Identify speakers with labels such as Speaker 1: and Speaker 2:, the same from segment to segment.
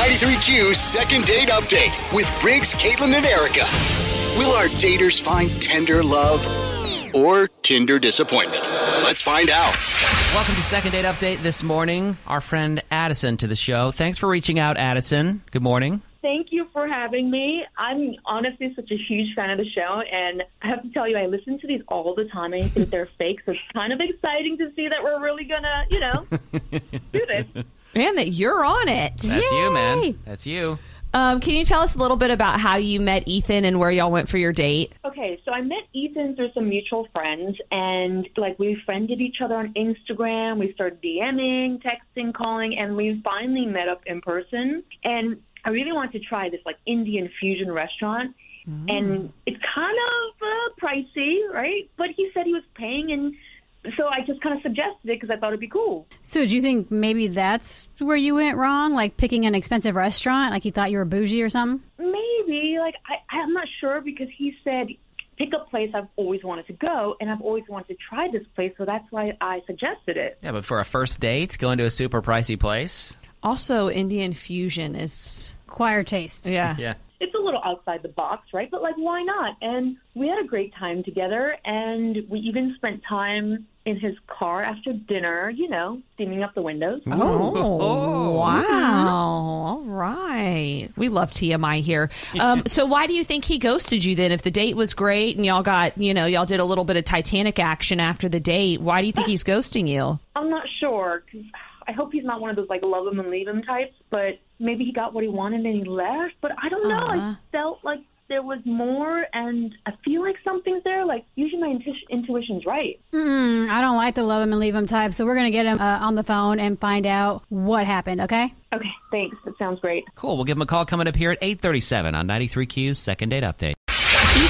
Speaker 1: 93Q's second date update with Briggs, Caitlin, and Erica. Will our daters find tender love or Tinder disappointment? Let's find out.
Speaker 2: Welcome to Second Date Update this morning. Our friend Addison to the show. Thanks for reaching out, Addison. Good morning.
Speaker 3: Thank you for having me. I'm honestly such a huge fan of the show, and I have to tell you, I listen to these all the time. I think they're fake, so it's kind of exciting to see that we're really gonna, you know, do this.
Speaker 4: Man, that you're on it.
Speaker 2: That's you, man. That's you.
Speaker 4: Um, can you tell us a little bit about how you met Ethan and where y'all went for your date?
Speaker 3: Okay, so I met Ethan through some mutual friends, and like we friended each other on Instagram. We started DMing, texting, calling, and we finally met up in person. And I really wanted to try this like Indian fusion restaurant. And it's kind of uh, pricey, right? But he said he was paying, and so I just kind of suggested it because I thought it'd be cool.
Speaker 5: So, do you think maybe that's where you went wrong? Like picking an expensive restaurant, like he thought you were bougie or something?
Speaker 3: Maybe, like I, I'm not sure because he said pick a place I've always wanted to go, and I've always wanted to try this place, so that's why I suggested it.
Speaker 2: Yeah, but for a first date, going to a super pricey place.
Speaker 4: Also, Indian fusion is.
Speaker 5: Choir taste.
Speaker 4: Yeah.
Speaker 2: Yeah.
Speaker 3: It's a little outside the box, right? But like, why not? And we had a great time together, and we even spent time in his car after dinner. You know, steaming up the windows.
Speaker 4: Oh, wow. All right. We love TMI here. Um, so, why do you think he ghosted you then? If the date was great and y'all got, you know, y'all did a little bit of Titanic action after the date, why do you think he's ghosting you?
Speaker 3: I'm not sure because I hope he's not one of those like love him and leave him types. But maybe he got what he wanted and he left. But I don't know. I felt like there was more, and I feel like something's there. Like usually my intu- intuition's right.
Speaker 5: Mm, I don't like the love him and leave him type, so we're going to get him uh, on the phone and find out what happened, okay?
Speaker 3: Okay, thanks. That sounds great.
Speaker 2: Cool. We'll give him a call coming up here at 837 on 93Q's second date update.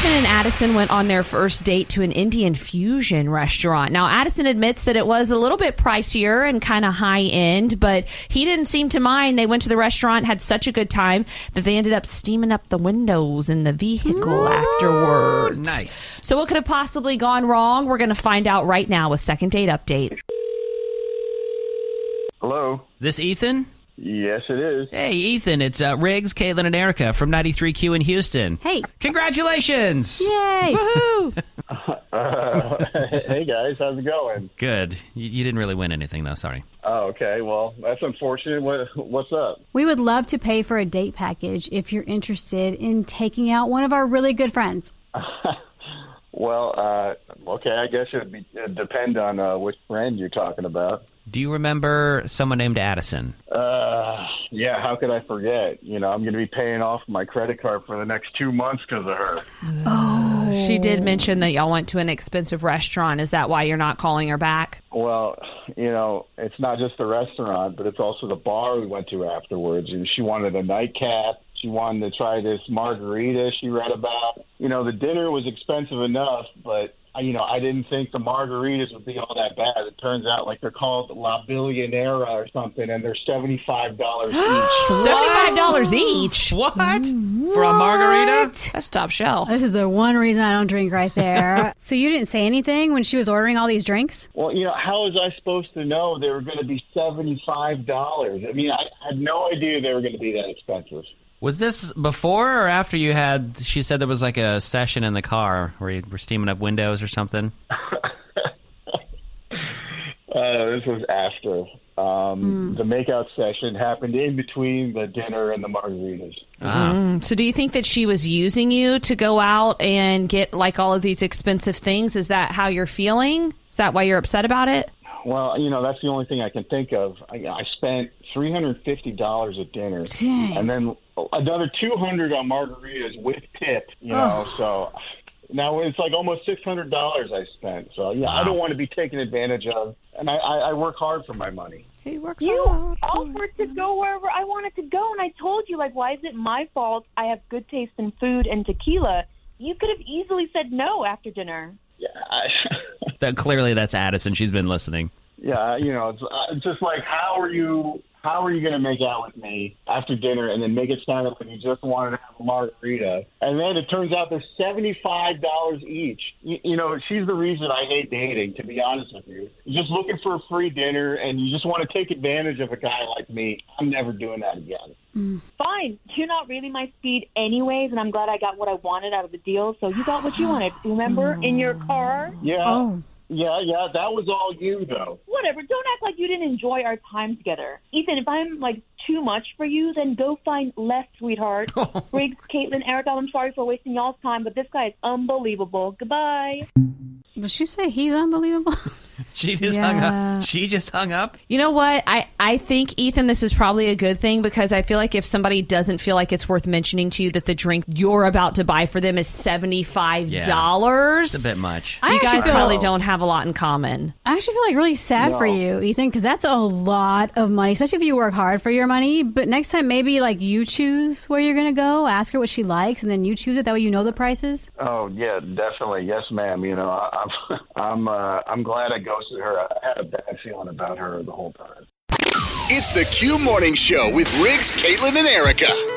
Speaker 4: Ethan and Addison went on their first date to an Indian fusion restaurant. Now, Addison admits that it was a little bit pricier and kind of high end, but he didn't seem to mind. They went to the restaurant, had such a good time that they ended up steaming up the windows in the vehicle afterwards.
Speaker 2: Nice.
Speaker 4: So, what could have possibly gone wrong? We're going to find out right now with Second Date Update.
Speaker 6: Hello.
Speaker 2: This Ethan?
Speaker 6: Yes, it is.
Speaker 2: Hey, Ethan. It's uh, Briggs, Caitlin, and Erica from 93Q in Houston.
Speaker 5: Hey.
Speaker 2: Congratulations.
Speaker 5: Yay!
Speaker 4: Woohoo!
Speaker 6: Uh, hey guys, how's it going?
Speaker 2: Good. You, you didn't really win anything, though. Sorry.
Speaker 6: Oh, okay. Well, that's unfortunate. What, what's up?
Speaker 5: we would love to pay for a date package if you're interested in taking out one of our really good friends.
Speaker 6: Well, uh, okay. I guess it'd, be, it'd depend on uh, which friend you're talking about.
Speaker 2: Do you remember someone named Addison?
Speaker 6: Uh, yeah. How could I forget? You know, I'm going to be paying off my credit card for the next two months because of her.
Speaker 4: Oh, She did mention that y'all went to an expensive restaurant. Is that why you're not calling her back?
Speaker 6: Well, you know, it's not just the restaurant, but it's also the bar we went to afterwards. And she wanted a nightcap. She wanted to try this margarita she read about. You know, the dinner was expensive enough, but you know, I didn't think the margaritas would be all that bad. It turns out like they're called La Billionera or something, and they're seventy five dollars each.
Speaker 4: Seventy-five dollars each.
Speaker 2: What? For a margarita?
Speaker 4: That's top shelf.
Speaker 5: This is the one reason I don't drink right there. so, you didn't say anything when she was ordering all these drinks?
Speaker 6: Well, you know, how was I supposed to know they were going to be seventy five dollars? I mean, I had no idea they were going to be that expensive.
Speaker 2: Was this before or after you had? She said there was like a session in the car where you were steaming up windows or something.
Speaker 6: Uh, this was after. Um, The makeout session happened in between the dinner and the margaritas.
Speaker 2: Ah.
Speaker 4: So, do you think that she was using you to go out and get like all of these expensive things? Is that how you're feeling? Is that why you're upset about it?
Speaker 6: Well, you know, that's the only thing I can think of. I, I spent three hundred fifty dollars at dinner,
Speaker 5: Dang.
Speaker 6: and then another two hundred on margaritas with tip. You know, so now it's like almost six hundred dollars I spent. So yeah, I don't want to be taken advantage of, and I, I, I work hard for my money.
Speaker 4: He works
Speaker 3: You offered to go wherever I wanted to go, and I told you, like, why is it my fault? I have good taste in food and tequila. You could have easily said no after dinner.
Speaker 6: Yeah, I,
Speaker 2: That clearly that's Addison. She's been listening.
Speaker 6: yeah, you know, it's, uh, it's just like how are you? How are you going to make out with me after dinner and then make it sound like you just wanted to have a margarita? And then it turns out they're seventy-five dollars each. You, you know, she's the reason I hate dating. To be honest with you, you're just looking for a free dinner and you just want to take advantage of a guy like me. I'm never doing that again. Mm.
Speaker 3: Fine. You're not really my speed anyways, and I'm glad I got what I wanted out of the deal. So you got what you wanted. Remember? In your car?
Speaker 6: Yeah.
Speaker 5: Oh.
Speaker 6: Yeah, yeah, that was all you though.
Speaker 3: Whatever. Don't act like you didn't enjoy our time together. Ethan, if I'm like too much for you, then go find less, sweetheart. Briggs, Caitlin, Erica, I'm sorry for wasting y'all's time, but this guy is unbelievable. Goodbye.
Speaker 5: Did she say he's unbelievable?
Speaker 2: She just hung up. She just hung up.
Speaker 4: You know what? I, I think, Ethan, this is probably a good thing because I feel like if somebody doesn't feel like it's worth mentioning to you that the drink you're about to buy for them is $75,
Speaker 2: It's a bit much.
Speaker 5: I
Speaker 4: you
Speaker 5: actually
Speaker 4: guys
Speaker 5: feel-
Speaker 4: probably don't have a lot in common.
Speaker 5: I actually feel like really sad for you, Ethan, because that's a lot of money, especially if you work hard for your money. But next time, maybe like you choose where you're going to go, ask her what she likes, and then you choose it. That way you know the prices.
Speaker 6: Oh yeah, definitely. Yes, ma'am. You know, I, I'm I'm uh, I'm glad I ghosted her. I had a bad feeling about her the whole time.
Speaker 1: It's the Q Morning Show with Briggs, Caitlin, and Erica.